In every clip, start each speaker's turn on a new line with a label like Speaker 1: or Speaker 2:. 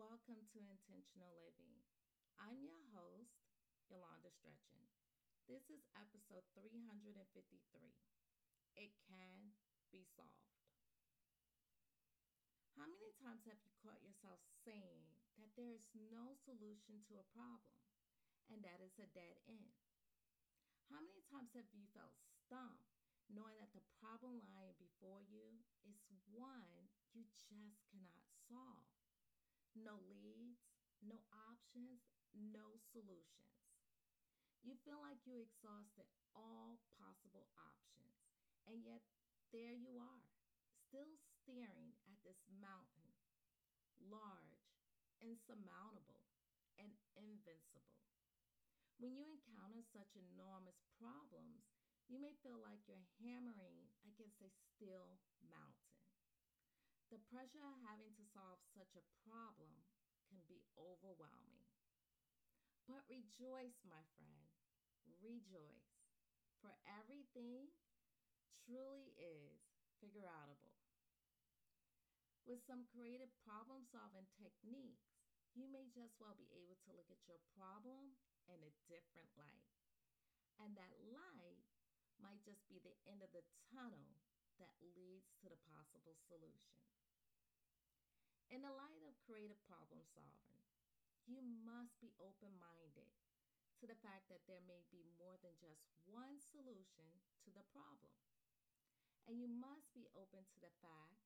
Speaker 1: Welcome to Intentional Living. I'm your host, Yolanda Stretchin. This is episode 353. It can be solved. How many times have you caught yourself saying that there is no solution to a problem and that is a dead end? How many times have you felt stumped knowing that the problem lying before you is one you just cannot solve? No options, no solutions. You feel like you exhausted all possible options, and yet there you are, still staring at this mountain, large, insurmountable, and invincible. When you encounter such enormous problems, you may feel like you're hammering against a steel mountain. The pressure of having to solve such a problem can be overwhelming. But rejoice, my friend, rejoice, for everything truly is figure outable. With some creative problem solving techniques, you may just well be able to look at your problem in a different light. And that light might just be the end of the tunnel that leads to the possible solution. In the light of creative problem solving, you must be open minded to the fact that there may be more than just one solution to the problem. And you must be open to the fact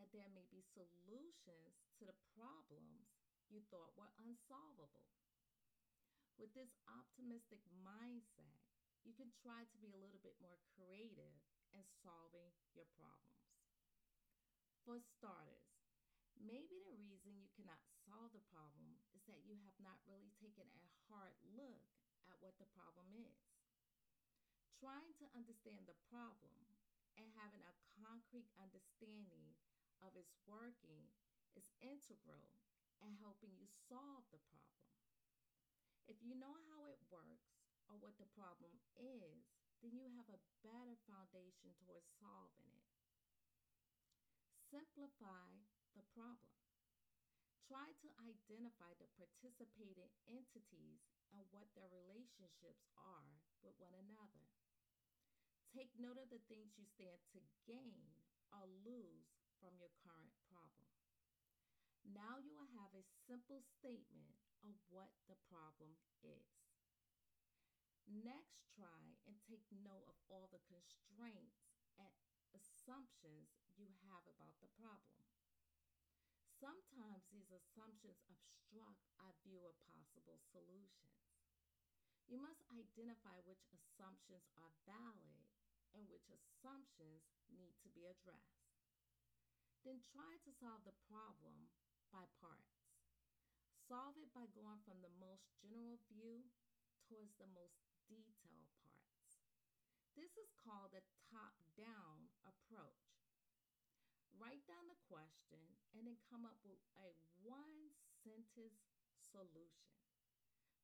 Speaker 1: that there may be solutions to the problems you thought were unsolvable. With this optimistic mindset, you can try to be a little bit more creative in solving your problems. For starters, Maybe the reason you cannot solve the problem is that you have not really taken a hard look at what the problem is. Trying to understand the problem and having a concrete understanding of its working is integral in helping you solve the problem. If you know how it works or what the problem is, then you have a better foundation towards solving it. Simplify the problem. Try to identify the participating entities and what their relationships are with one another. Take note of the things you stand to gain or lose from your current problem. Now you will have a simple statement of what the problem is. Next, try and take note of all the constraints and assumptions you have about the problem. Sometimes these assumptions obstruct our view of possible solutions. You must identify which assumptions are valid and which assumptions need to be addressed. Then try to solve the problem by parts. Solve it by going from the most general view towards the most detailed parts. This is called the top down approach. Question and then come up with a one sentence solution.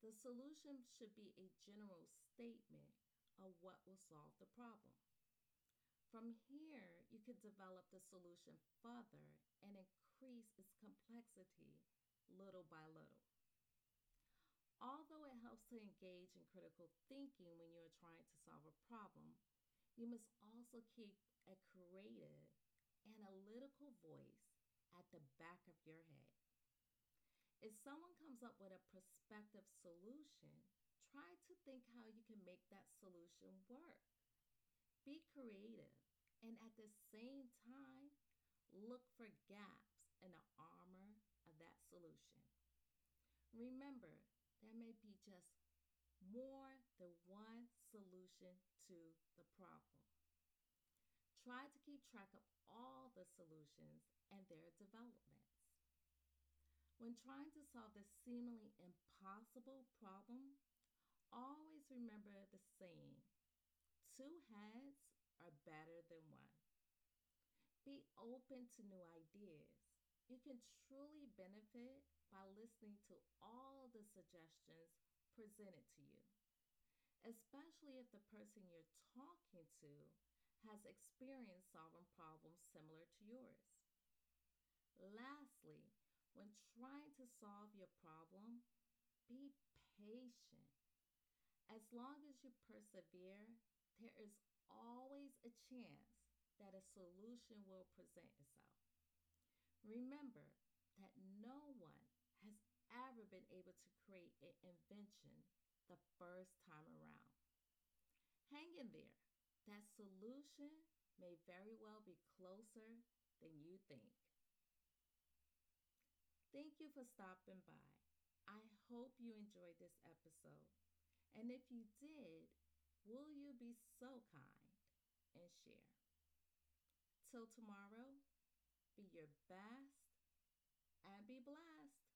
Speaker 1: The solution should be a general statement of what will solve the problem. From here, you can develop the solution further and increase its complexity little by little. Although it helps to engage in critical thinking when you are trying to solve a problem, you must also keep a creative analytical voice at the back of your head. If someone comes up with a prospective solution, try to think how you can make that solution work. Be creative and at the same time, look for gaps in the armor of that solution. Remember, there may be just more than one solution to the problem. Try to keep track of all the solutions and their developments. When trying to solve the seemingly impossible problem, always remember the saying two heads are better than one. Be open to new ideas. You can truly benefit by listening to all the suggestions presented to you, especially if the person you're talking to has experienced solving problems similar to yours. Lastly, when trying to solve your problem, be patient. As long as you persevere, there is always a chance that a solution will present itself. Remember that no one has ever been able to create an invention the first time around. Hang in there. That solution may very well be closer than you think. Thank you for stopping by. I hope you enjoyed this episode. And if you did, will you be so kind and share? Till tomorrow, be your best and be blessed.